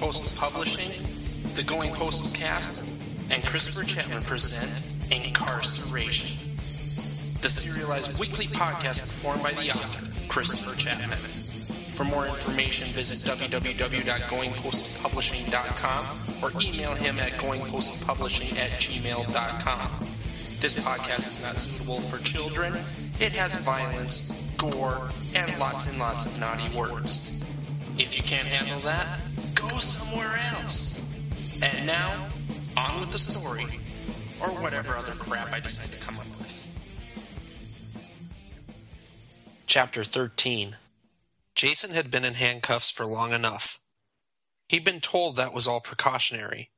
Postal Publishing, the Going Postal Cast, and Christopher Chapman present Incarceration, the serialized weekly podcast performed by the author, Christopher Chapman. For more information, visit www.goingpostalpublishing.com or email him at goingpostalpublishing at gmail.com. This podcast is not suitable for children. It has violence, gore, and lots and lots of naughty words. If you can't handle that, go somewhere else. And now, on with the story, or whatever other crap I decide to come up with. Chapter 13 Jason had been in handcuffs for long enough. He'd been told that was all precautionary.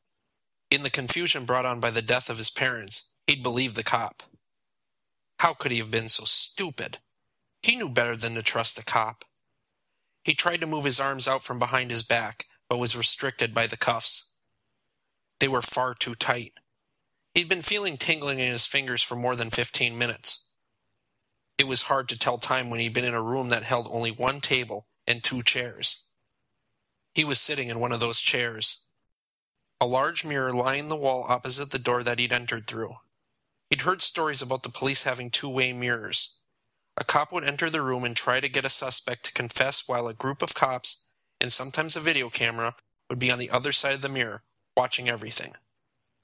In the confusion brought on by the death of his parents, he'd believed the cop. How could he have been so stupid? He knew better than to trust a cop. He tried to move his arms out from behind his back, but was restricted by the cuffs. They were far too tight. He'd been feeling tingling in his fingers for more than fifteen minutes. It was hard to tell time when he'd been in a room that held only one table and two chairs. He was sitting in one of those chairs. A large mirror lined the wall opposite the door that he'd entered through. He'd heard stories about the police having two way mirrors. A cop would enter the room and try to get a suspect to confess while a group of cops, and sometimes a video camera, would be on the other side of the mirror, watching everything.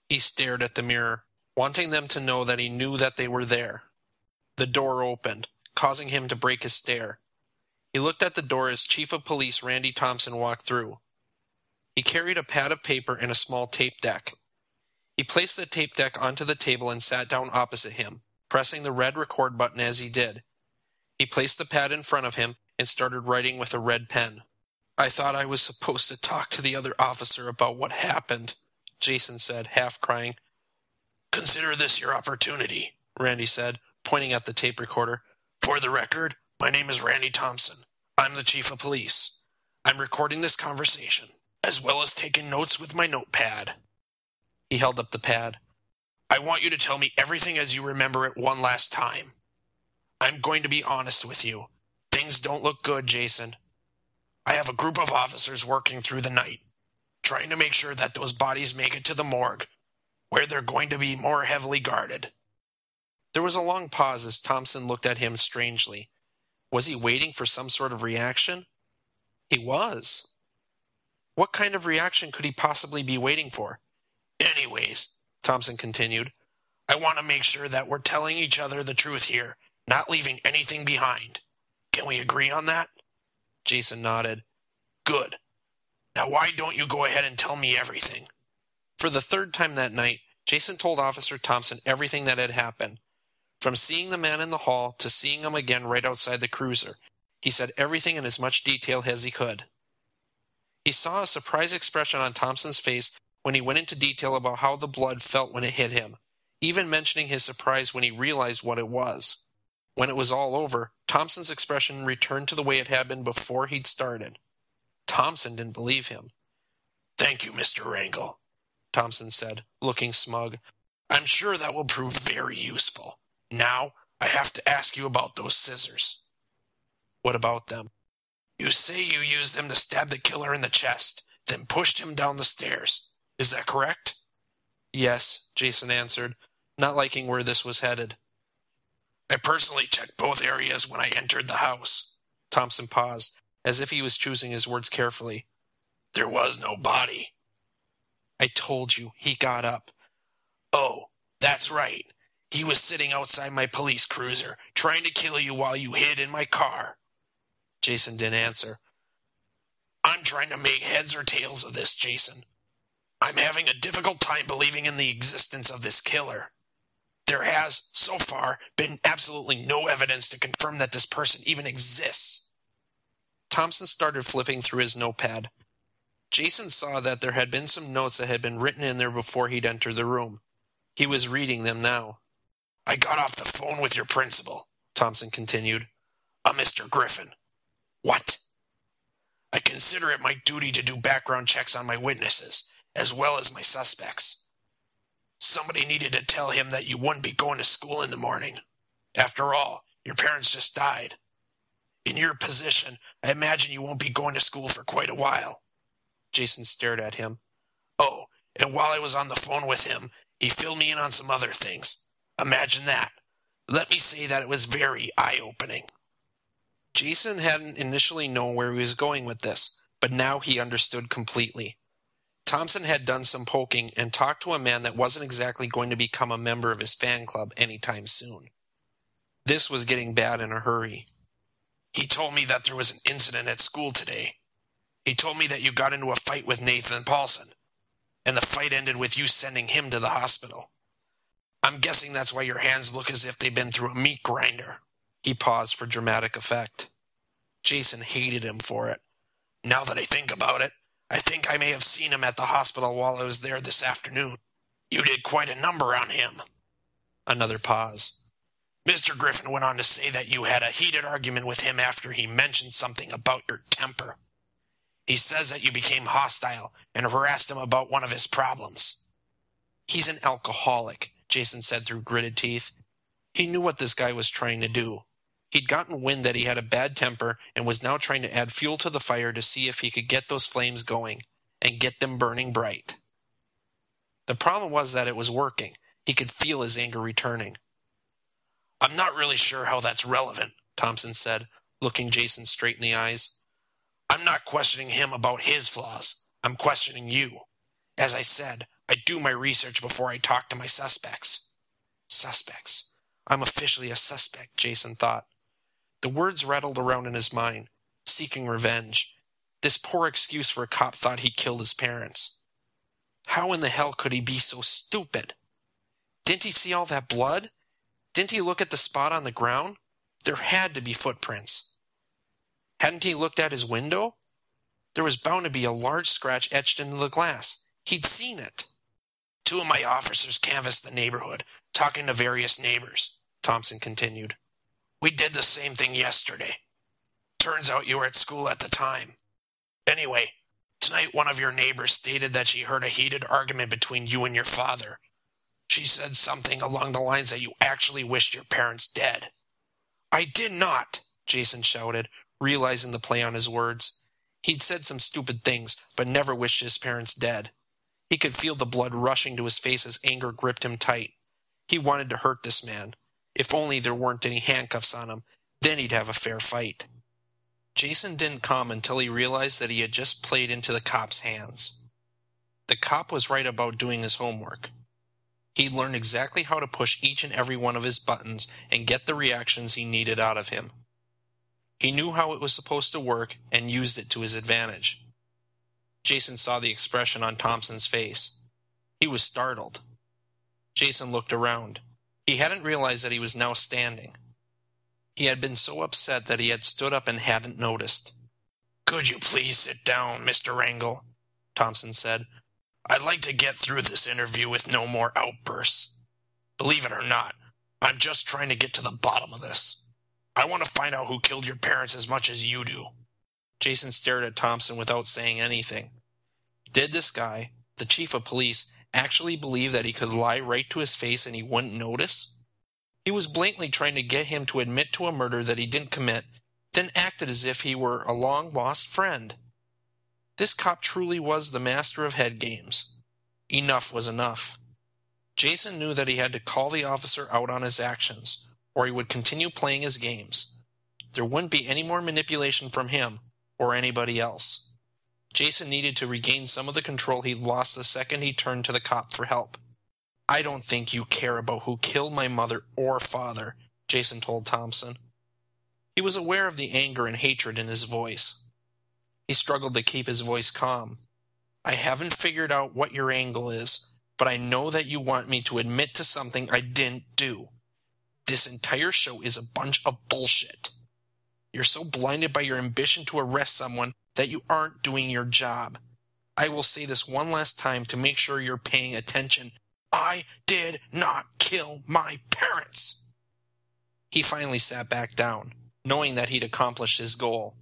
He stared at the mirror, wanting them to know that he knew that they were there. The door opened, causing him to break his stare. He looked at the door as Chief of Police Randy Thompson walked through. He carried a pad of paper and a small tape deck. He placed the tape deck onto the table and sat down opposite him, pressing the red record button as he did. He placed the pad in front of him and started writing with a red pen. I thought I was supposed to talk to the other officer about what happened, Jason said, half crying. Consider this your opportunity, Randy said, pointing at the tape recorder. For the record, my name is Randy Thompson. I'm the chief of police. I'm recording this conversation, as well as taking notes with my notepad. He held up the pad. I want you to tell me everything as you remember it one last time. I'm going to be honest with you. Things don't look good, Jason. I have a group of officers working through the night, trying to make sure that those bodies make it to the morgue, where they're going to be more heavily guarded. There was a long pause as Thompson looked at him strangely. Was he waiting for some sort of reaction? He was. What kind of reaction could he possibly be waiting for? Anyways, Thompson continued, I want to make sure that we're telling each other the truth here not leaving anything behind. Can we agree on that? Jason nodded. Good. Now, why don't you go ahead and tell me everything? For the third time that night, Jason told Officer Thompson everything that had happened. From seeing the man in the hall to seeing him again right outside the cruiser, he said everything in as much detail as he could. He saw a surprised expression on Thompson's face when he went into detail about how the blood felt when it hit him, even mentioning his surprise when he realized what it was. When it was all over, Thompson's expression returned to the way it had been before he'd started. Thompson didn't believe him. Thank you, Mr. Rangle, Thompson said, looking smug. I'm sure that will prove very useful. Now, I have to ask you about those scissors. What about them? You say you used them to stab the killer in the chest, then pushed him down the stairs. Is that correct? Yes, Jason answered, not liking where this was headed. I personally checked both areas when I entered the house. Thompson paused, as if he was choosing his words carefully. There was no body. I told you, he got up. Oh, that's right. He was sitting outside my police cruiser, trying to kill you while you hid in my car. Jason didn't answer. I'm trying to make heads or tails of this, Jason. I'm having a difficult time believing in the existence of this killer. There has, so far, been absolutely no evidence to confirm that this person even exists. Thompson started flipping through his notepad. Jason saw that there had been some notes that had been written in there before he'd entered the room. He was reading them now. I got off the phone with your principal, Thompson continued. A Mr. Griffin. What? I consider it my duty to do background checks on my witnesses, as well as my suspects. Somebody needed to tell him that you wouldn't be going to school in the morning. After all, your parents just died. In your position, I imagine you won't be going to school for quite a while. Jason stared at him. Oh, and while I was on the phone with him, he filled me in on some other things. Imagine that. Let me say that it was very eye opening. Jason hadn't initially known where he was going with this, but now he understood completely. Thompson had done some poking and talked to a man that wasn't exactly going to become a member of his fan club anytime soon. This was getting bad in a hurry. He told me that there was an incident at school today. He told me that you got into a fight with Nathan Paulson, and the fight ended with you sending him to the hospital. I'm guessing that's why your hands look as if they've been through a meat grinder. He paused for dramatic effect. Jason hated him for it. Now that I think about it, I think I may have seen him at the hospital while I was there this afternoon. You did quite a number on him. Another pause. Mr. Griffin went on to say that you had a heated argument with him after he mentioned something about your temper. He says that you became hostile and harassed him about one of his problems. He's an alcoholic, Jason said through gritted teeth. He knew what this guy was trying to do. He'd gotten wind that he had a bad temper and was now trying to add fuel to the fire to see if he could get those flames going and get them burning bright. The problem was that it was working. He could feel his anger returning. I'm not really sure how that's relevant, Thompson said, looking Jason straight in the eyes. I'm not questioning him about his flaws. I'm questioning you. As I said, I do my research before I talk to my suspects. Suspects. I'm officially a suspect, Jason thought. The words rattled around in his mind, seeking revenge. This poor excuse for a cop thought he killed his parents. How in the hell could he be so stupid? Didn't he see all that blood? Didn't he look at the spot on the ground? There had to be footprints. Hadn't he looked at his window? There was bound to be a large scratch etched into the glass. He'd seen it. Two of my officers canvassed the neighborhood, talking to various neighbors, Thompson continued. We did the same thing yesterday. Turns out you were at school at the time. Anyway, tonight one of your neighbors stated that she heard a heated argument between you and your father. She said something along the lines that you actually wished your parents dead. I did not, Jason shouted, realizing the play on his words. He'd said some stupid things, but never wished his parents dead. He could feel the blood rushing to his face as anger gripped him tight. He wanted to hurt this man. If only there weren't any handcuffs on him, then he'd have a fair fight. Jason didn't come until he realized that he had just played into the cop's hands. The cop was right about doing his homework. He'd learned exactly how to push each and every one of his buttons and get the reactions he needed out of him. He knew how it was supposed to work and used it to his advantage. Jason saw the expression on Thompson's face. He was startled. Jason looked around. He hadn't realized that he was now standing. He had been so upset that he had stood up and hadn't noticed. Could you please sit down, Mr. Rangle? Thompson said. I'd like to get through this interview with no more outbursts. Believe it or not, I'm just trying to get to the bottom of this. I want to find out who killed your parents as much as you do. Jason stared at Thompson without saying anything. Did this guy, the chief of police, actually believe that he could lie right to his face and he wouldn't notice? He was blatantly trying to get him to admit to a murder that he didn't commit, then acted as if he were a long lost friend. This cop truly was the master of head games. Enough was enough. Jason knew that he had to call the officer out on his actions, or he would continue playing his games. There wouldn't be any more manipulation from him or anybody else. Jason needed to regain some of the control he lost the second he turned to the cop for help. I don't think you care about who killed my mother or father, Jason told Thompson. He was aware of the anger and hatred in his voice. He struggled to keep his voice calm. I haven't figured out what your angle is, but I know that you want me to admit to something I didn't do. This entire show is a bunch of bullshit. You're so blinded by your ambition to arrest someone that you aren't doing your job. I will say this one last time to make sure you're paying attention. I did not kill my parents. He finally sat back down, knowing that he'd accomplished his goal.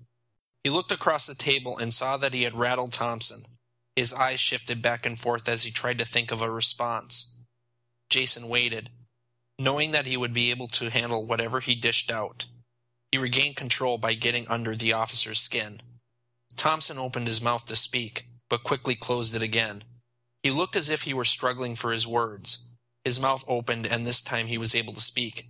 He looked across the table and saw that he had rattled Thompson. His eyes shifted back and forth as he tried to think of a response. Jason waited, knowing that he would be able to handle whatever he dished out. He regained control by getting under the officer's skin. Thompson opened his mouth to speak, but quickly closed it again. He looked as if he were struggling for his words. His mouth opened, and this time he was able to speak.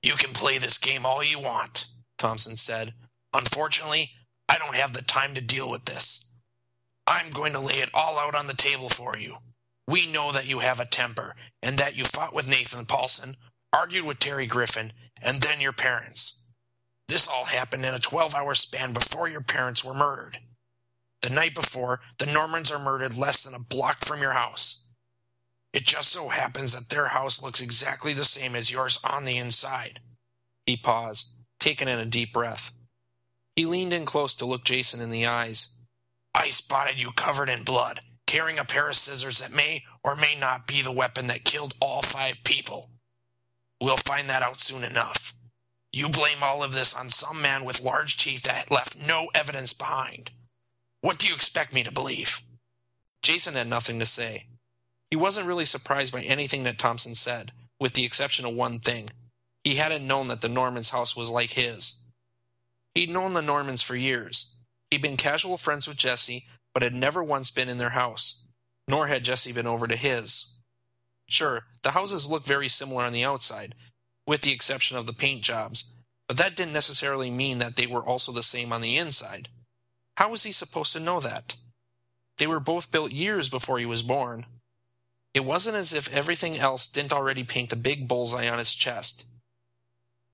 You can play this game all you want, Thompson said. Unfortunately, I don't have the time to deal with this. I'm going to lay it all out on the table for you. We know that you have a temper, and that you fought with Nathan Paulson, argued with Terry Griffin, and then your parents. This all happened in a 12 hour span before your parents were murdered. The night before, the Normans are murdered less than a block from your house. It just so happens that their house looks exactly the same as yours on the inside. He paused, taking in a deep breath. He leaned in close to look Jason in the eyes. I spotted you covered in blood, carrying a pair of scissors that may or may not be the weapon that killed all five people. We'll find that out soon enough. You blame all of this on some man with large teeth that left no evidence behind. What do you expect me to believe? Jason had nothing to say. He wasn't really surprised by anything that Thompson said, with the exception of one thing. He hadn't known that the Normans' house was like his. He'd known the Normans for years. He'd been casual friends with Jesse, but had never once been in their house. Nor had Jesse been over to his. Sure, the houses looked very similar on the outside, with the exception of the paint jobs, but that didn't necessarily mean that they were also the same on the inside. How was he supposed to know that? They were both built years before he was born. It wasn't as if everything else didn't already paint a big bullseye on his chest.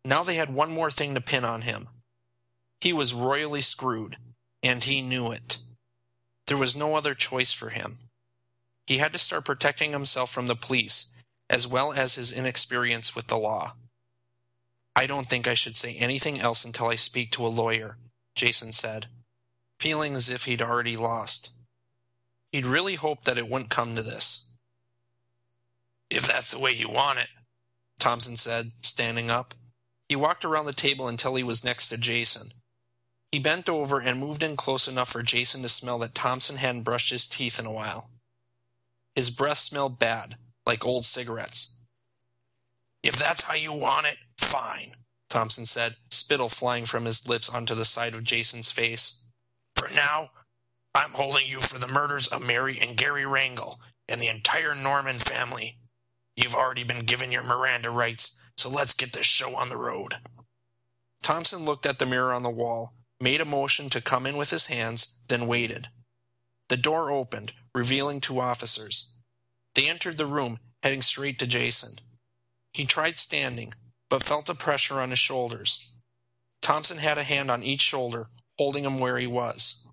Now they had one more thing to pin on him. He was royally screwed, and he knew it. There was no other choice for him. He had to start protecting himself from the police, as well as his inexperience with the law. I don't think I should say anything else until I speak to a lawyer, Jason said, feeling as if he'd already lost. He'd really hoped that it wouldn't come to this. If that's the way you want it, Thompson said, standing up. He walked around the table until he was next to Jason. He bent over and moved in close enough for Jason to smell that Thompson hadn't brushed his teeth in a while. His breath smelled bad, like old cigarettes. If that's how you want it, fine, Thompson said, spittle flying from his lips onto the side of Jason's face. For now, I'm holding you for the murders of Mary and Gary Rangle and the entire Norman family. You've already been given your Miranda rights, so let's get this show on the road. Thompson looked at the mirror on the wall, made a motion to come in with his hands, then waited. The door opened, revealing two officers. They entered the room, heading straight to Jason. He tried standing, but felt a pressure on his shoulders. Thompson had a hand on each shoulder, holding him where he was.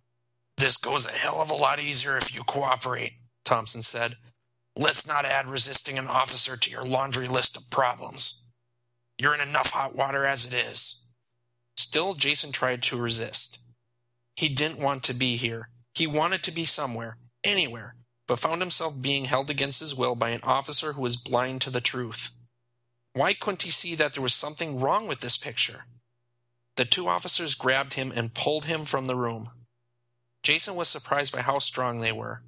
This goes a hell of a lot easier if you cooperate, Thompson said, Let's not add resisting an officer to your laundry list of problems. You're in enough hot water as it is. Still, Jason tried to resist. He didn't want to be here. He wanted to be somewhere, anywhere, but found himself being held against his will by an officer who was blind to the truth. Why couldn't he see that there was something wrong with this picture? The two officers grabbed him and pulled him from the room. Jason was surprised by how strong they were.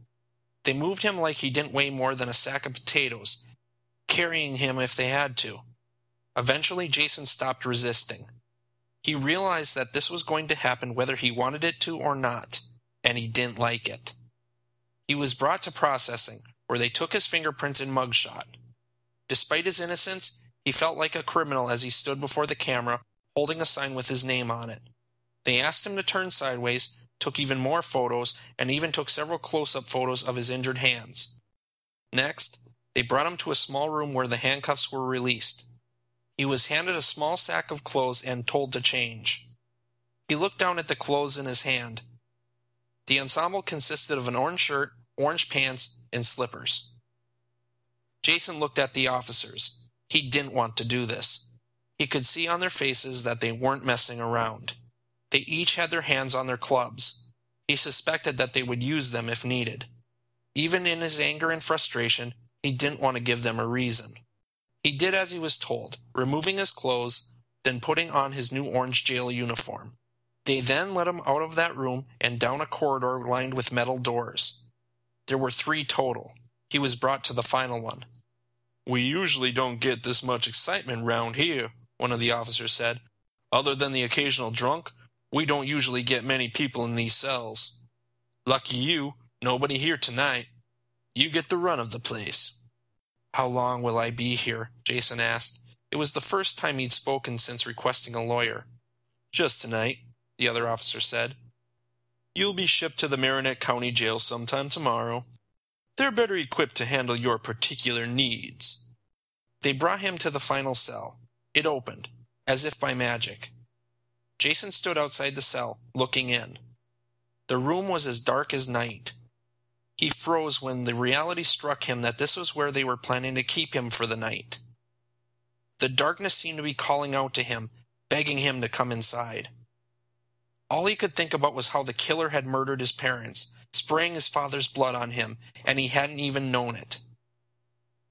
They moved him like he didn't weigh more than a sack of potatoes, carrying him if they had to. Eventually, Jason stopped resisting. He realized that this was going to happen whether he wanted it to or not, and he didn't like it. He was brought to processing, where they took his fingerprints and mugshot. Despite his innocence, he felt like a criminal as he stood before the camera, holding a sign with his name on it. They asked him to turn sideways, took even more photos, and even took several close up photos of his injured hands. Next, they brought him to a small room where the handcuffs were released. He was handed a small sack of clothes and told to change. He looked down at the clothes in his hand. The ensemble consisted of an orange shirt, orange pants, and slippers. Jason looked at the officers. He didn't want to do this. He could see on their faces that they weren't messing around. They each had their hands on their clubs. He suspected that they would use them if needed. Even in his anger and frustration, he didn't want to give them a reason. He did as he was told, removing his clothes, then putting on his new orange jail uniform. They then let him out of that room and down a corridor lined with metal doors. There were three total. He was brought to the final one. We usually don't get this much excitement round here, one of the officers said. Other than the occasional drunk, we don't usually get many people in these cells. Lucky you, nobody here tonight. You get the run of the place. How long will I be here? Jason asked. It was the first time he'd spoken since requesting a lawyer. Just tonight, the other officer said. You'll be shipped to the Marinette County Jail sometime tomorrow. They're better equipped to handle your particular needs. They brought him to the final cell. It opened, as if by magic. Jason stood outside the cell, looking in. The room was as dark as night. He froze when the reality struck him that this was where they were planning to keep him for the night. The darkness seemed to be calling out to him, begging him to come inside. All he could think about was how the killer had murdered his parents, spraying his father's blood on him, and he hadn't even known it.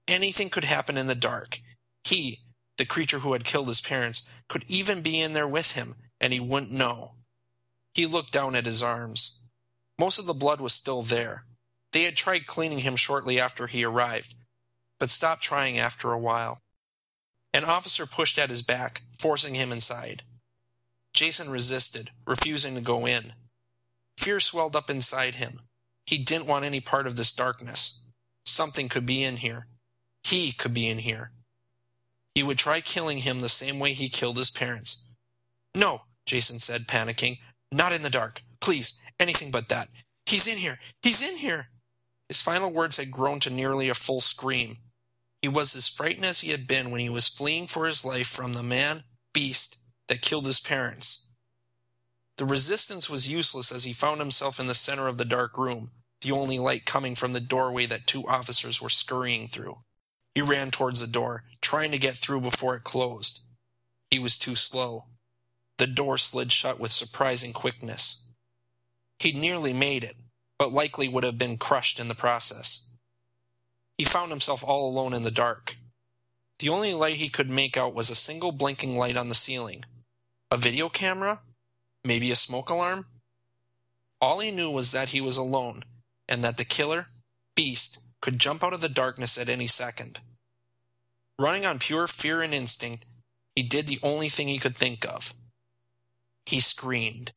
Anything could happen in the dark. He, the creature who had killed his parents, could even be in there with him, and he wouldn't know. He looked down at his arms. Most of the blood was still there. They had tried cleaning him shortly after he arrived, but stopped trying after a while. An officer pushed at his back, forcing him inside. Jason resisted, refusing to go in. Fear swelled up inside him. He didn't want any part of this darkness. Something could be in here. He could be in here. He would try killing him the same way he killed his parents. No, Jason said, panicking. Not in the dark. Please, anything but that. He's in here. He's in here. His final words had grown to nearly a full scream. He was as frightened as he had been when he was fleeing for his life from the man, beast, that killed his parents. The resistance was useless as he found himself in the center of the dark room, the only light coming from the doorway that two officers were scurrying through. He ran towards the door, trying to get through before it closed. He was too slow. The door slid shut with surprising quickness. He'd nearly made it, but likely would have been crushed in the process. He found himself all alone in the dark. The only light he could make out was a single blinking light on the ceiling. A video camera? Maybe a smoke alarm? All he knew was that he was alone, and that the killer, Beast, could jump out of the darkness at any second. Running on pure fear and instinct, he did the only thing he could think of. He screamed.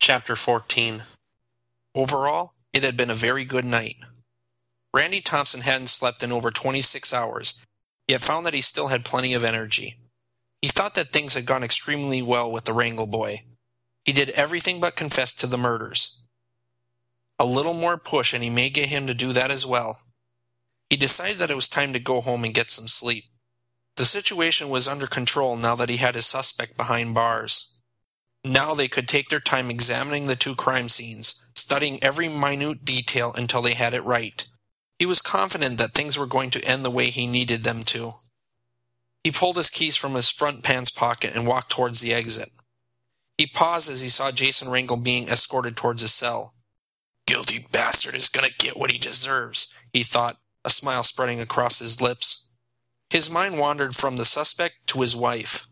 Chapter 14 Overall, it had been a very good night. Randy Thompson hadn't slept in over 26 hours, yet found that he still had plenty of energy. He thought that things had gone extremely well with the Rangle boy. He did everything but confess to the murders. A little more push and he may get him to do that as well. He decided that it was time to go home and get some sleep. The situation was under control now that he had his suspect behind bars. Now they could take their time examining the two crime scenes, studying every minute detail until they had it right. He was confident that things were going to end the way he needed them to. He pulled his keys from his front pants pocket and walked towards the exit. He paused as he saw Jason Rangle being escorted towards his cell. Guilty bastard is gonna get what he deserves, he thought, a smile spreading across his lips. His mind wandered from the suspect to his wife.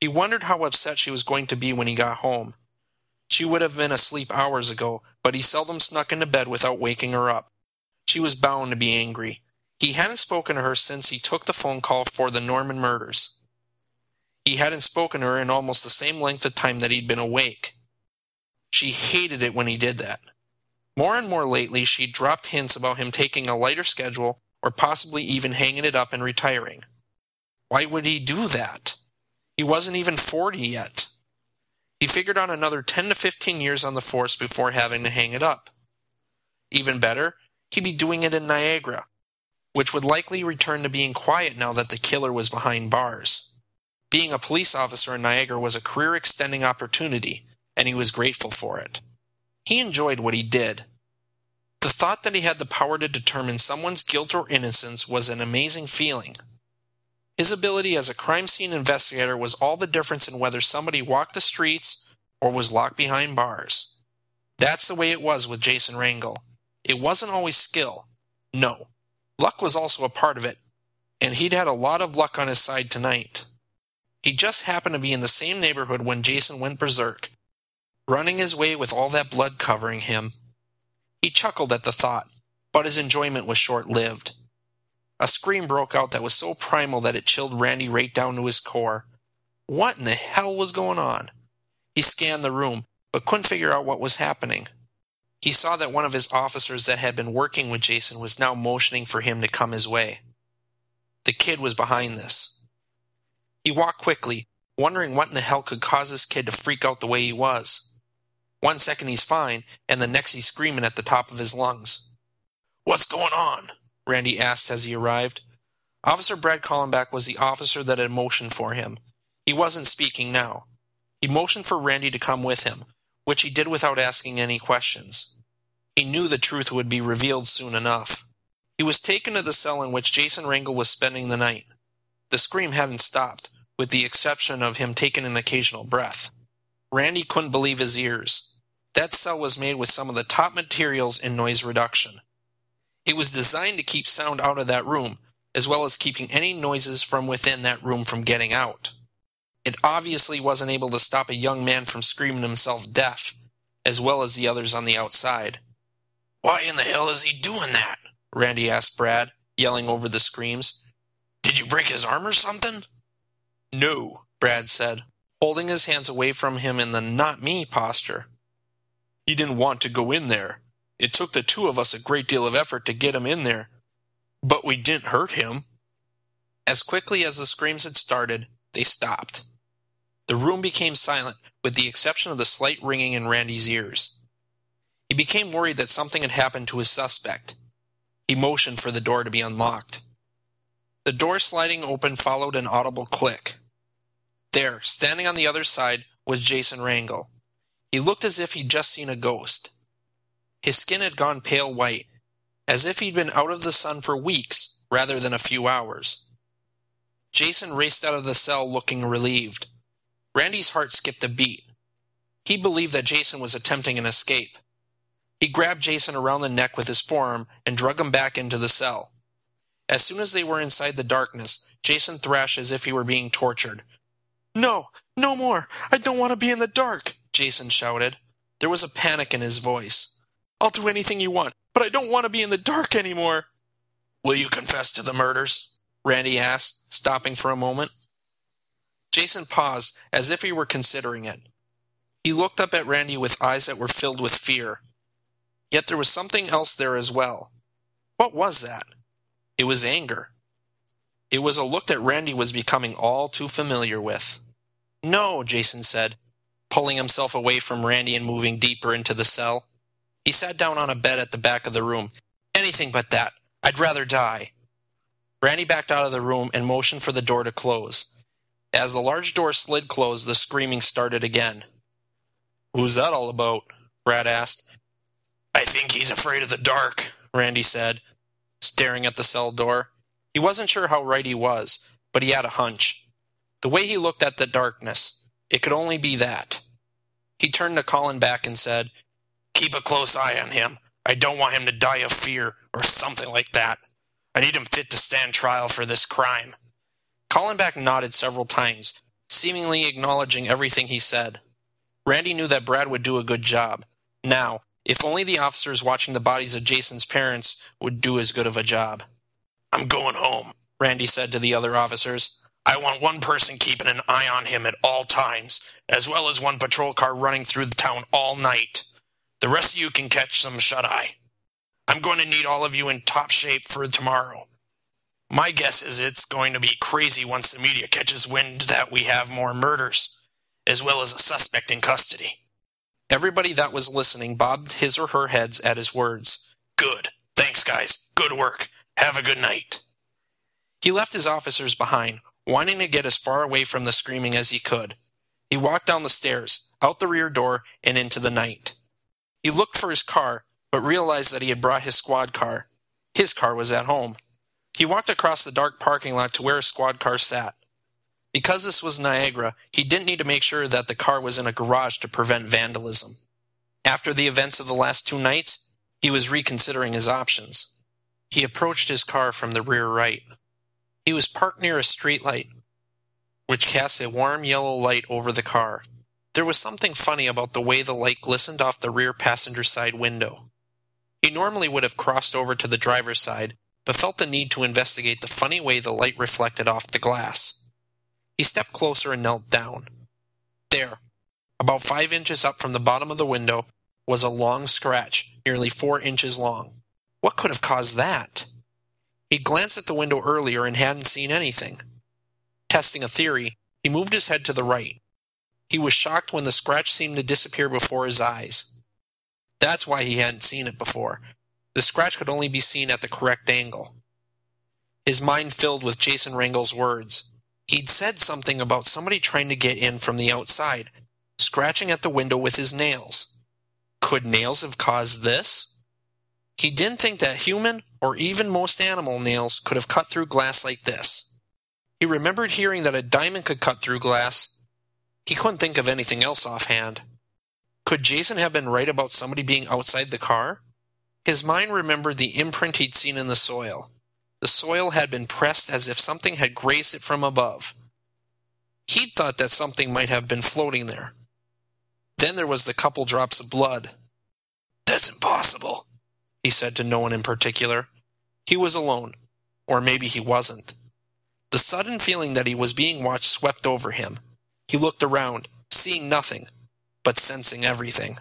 He wondered how upset she was going to be when he got home. She would have been asleep hours ago, but he seldom snuck into bed without waking her up. She was bound to be angry. He hadn't spoken to her since he took the phone call for the Norman murders. He hadn't spoken to her in almost the same length of time that he'd been awake. She hated it when he did that. More and more lately, she dropped hints about him taking a lighter schedule or possibly even hanging it up and retiring. Why would he do that? He wasn't even 40 yet. He figured on another 10 to 15 years on the force before having to hang it up. Even better, he'd be doing it in Niagara, which would likely return to being quiet now that the killer was behind bars. Being a police officer in Niagara was a career extending opportunity, and he was grateful for it. He enjoyed what he did. The thought that he had the power to determine someone's guilt or innocence was an amazing feeling. His ability as a crime scene investigator was all the difference in whether somebody walked the streets or was locked behind bars. That's the way it was with Jason Rangle. It wasn't always skill. No. Luck was also a part of it, and he'd had a lot of luck on his side tonight. He just happened to be in the same neighborhood when Jason went berserk, running his way with all that blood covering him. He chuckled at the thought, but his enjoyment was short lived. A scream broke out that was so primal that it chilled Randy right down to his core. What in the hell was going on? He scanned the room, but couldn't figure out what was happening. He saw that one of his officers that had been working with Jason was now motioning for him to come his way. The kid was behind this. He walked quickly, wondering what in the hell could cause this kid to freak out the way he was. One second he's fine, and the next he's screaming at the top of his lungs. What's going on? Randy asked as he arrived. Officer Brad Callenbach was the officer that had motioned for him. He wasn't speaking now. He motioned for Randy to come with him, which he did without asking any questions. He knew the truth would be revealed soon enough. He was taken to the cell in which Jason Rangle was spending the night. The scream hadn't stopped, with the exception of him taking an occasional breath. Randy couldn't believe his ears. That cell was made with some of the top materials in noise reduction. It was designed to keep sound out of that room, as well as keeping any noises from within that room from getting out. It obviously wasn't able to stop a young man from screaming himself deaf, as well as the others on the outside. Why in the hell is he doing that? Randy asked Brad, yelling over the screams. Did you break his arm or something? No, Brad said, holding his hands away from him in the not me posture. He didn't want to go in there. It took the two of us a great deal of effort to get him in there. But we didn't hurt him. As quickly as the screams had started, they stopped. The room became silent, with the exception of the slight ringing in Randy's ears. He became worried that something had happened to his suspect. He motioned for the door to be unlocked. The door sliding open followed an audible click. There, standing on the other side, was Jason Rangle. He looked as if he'd just seen a ghost. His skin had gone pale white, as if he'd been out of the sun for weeks rather than a few hours. Jason raced out of the cell looking relieved. Randy's heart skipped a beat. He believed that Jason was attempting an escape. He grabbed Jason around the neck with his forearm and drug him back into the cell. As soon as they were inside the darkness, Jason thrashed as if he were being tortured. No, no more! I don't want to be in the dark! Jason shouted. There was a panic in his voice. I'll do anything you want, but I don't want to be in the dark anymore. Will you confess to the murders? Randy asked, stopping for a moment. Jason paused, as if he were considering it. He looked up at Randy with eyes that were filled with fear. Yet there was something else there as well. What was that? It was anger. It was a look that Randy was becoming all too familiar with. No, Jason said, pulling himself away from Randy and moving deeper into the cell. He sat down on a bed at the back of the room. Anything but that. I'd rather die. Randy backed out of the room and motioned for the door to close. As the large door slid closed, the screaming started again. Who's that all about? Brad asked. I think he's afraid of the dark, Randy said, staring at the cell door. He wasn't sure how right he was, but he had a hunch. The way he looked at the darkness, it could only be that. He turned to Callenbach and said, Keep a close eye on him. I don't want him to die of fear or something like that. I need him fit to stand trial for this crime. Callenbach nodded several times, seemingly acknowledging everything he said. Randy knew that Brad would do a good job. Now, if only the officers watching the bodies of Jason's parents would do as good of a job. I'm going home, Randy said to the other officers. I want one person keeping an eye on him at all times, as well as one patrol car running through the town all night. The rest of you can catch some shut eye. I'm going to need all of you in top shape for tomorrow. My guess is it's going to be crazy once the media catches wind that we have more murders, as well as a suspect in custody. Everybody that was listening bobbed his or her heads at his words. Good. Thanks, guys. Good work. Have a good night. He left his officers behind, wanting to get as far away from the screaming as he could. He walked down the stairs, out the rear door, and into the night. He looked for his car, but realized that he had brought his squad car. His car was at home. He walked across the dark parking lot to where his squad car sat. Because this was Niagara, he didn't need to make sure that the car was in a garage to prevent vandalism. After the events of the last two nights, he was reconsidering his options. He approached his car from the rear right. He was parked near a streetlight, which cast a warm yellow light over the car. There was something funny about the way the light glistened off the rear passenger side window. He normally would have crossed over to the driver's side, but felt the need to investigate the funny way the light reflected off the glass. He stepped closer and knelt down. There, about five inches up from the bottom of the window, was a long scratch, nearly four inches long. What could have caused that? He glanced at the window earlier and hadn't seen anything. Testing a theory, he moved his head to the right. He was shocked when the scratch seemed to disappear before his eyes. That's why he hadn't seen it before. The scratch could only be seen at the correct angle. His mind filled with Jason Rangle's words. He'd said something about somebody trying to get in from the outside, scratching at the window with his nails. Could nails have caused this? He didn't think that human or even most animal nails could have cut through glass like this. He remembered hearing that a diamond could cut through glass. He couldn't think of anything else offhand. Could Jason have been right about somebody being outside the car? His mind remembered the imprint he'd seen in the soil. The soil had been pressed as if something had grazed it from above. He'd thought that something might have been floating there. Then there was the couple drops of blood. That's impossible, he said to no one in particular. He was alone, or maybe he wasn't. The sudden feeling that he was being watched swept over him. He looked around, seeing nothing, but sensing everything.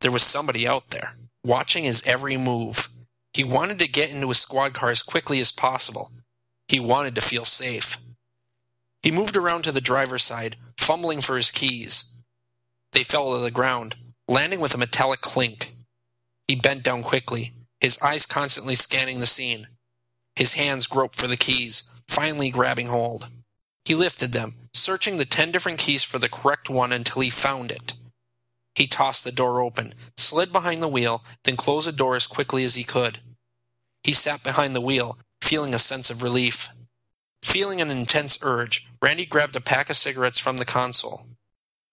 There was somebody out there, watching his every move. He wanted to get into his squad car as quickly as possible. He wanted to feel safe. He moved around to the driver's side, fumbling for his keys. They fell to the ground, landing with a metallic clink. He bent down quickly, his eyes constantly scanning the scene. His hands groped for the keys, finally grabbing hold. He lifted them, searching the ten different keys for the correct one until he found it. He tossed the door open, slid behind the wheel, then closed the door as quickly as he could. He sat behind the wheel, feeling a sense of relief. Feeling an intense urge, Randy grabbed a pack of cigarettes from the console.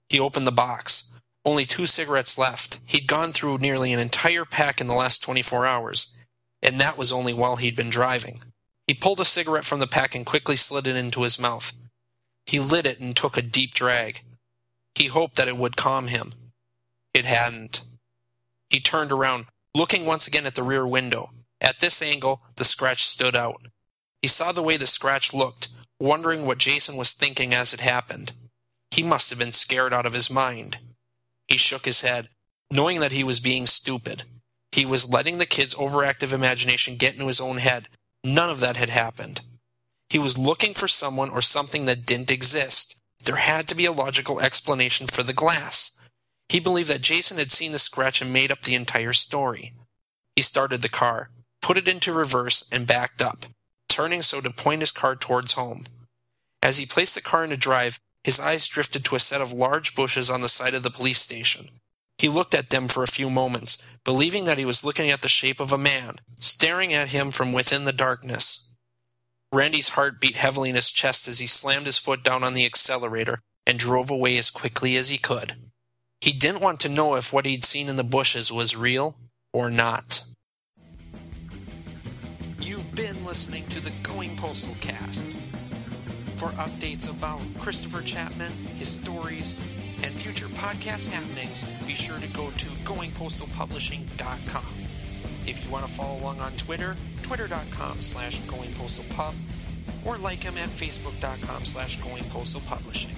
He opened the box, only two cigarettes left. He'd gone through nearly an entire pack in the last 24 hours, and that was only while he'd been driving. He pulled a cigarette from the pack and quickly slid it into his mouth. He lit it and took a deep drag. He hoped that it would calm him. It hadn't. He turned around, looking once again at the rear window. At this angle, the scratch stood out. He saw the way the scratch looked, wondering what Jason was thinking as it happened. He must have been scared out of his mind. He shook his head, knowing that he was being stupid. He was letting the kid's overactive imagination get into his own head. None of that had happened. He was looking for someone or something that didn't exist. There had to be a logical explanation for the glass. He believed that Jason had seen the scratch and made up the entire story. He started the car, put it into reverse, and backed up, turning so to point his car towards home. As he placed the car into drive, his eyes drifted to a set of large bushes on the side of the police station. He looked at them for a few moments, believing that he was looking at the shape of a man, staring at him from within the darkness. Randy's heart beat heavily in his chest as he slammed his foot down on the accelerator and drove away as quickly as he could. He didn't want to know if what he'd seen in the bushes was real or not. Listening to the Going Postal Cast. For updates about Christopher Chapman, his stories, and future podcast happenings, be sure to go to goingpostalpublishing.com. If you want to follow along on Twitter, twitter.com slash goingpostalpub, or like him at facebook.com slash goingpostalpublishing.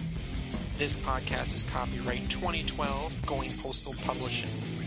This podcast is copyright 2012 Going Postal Publishing.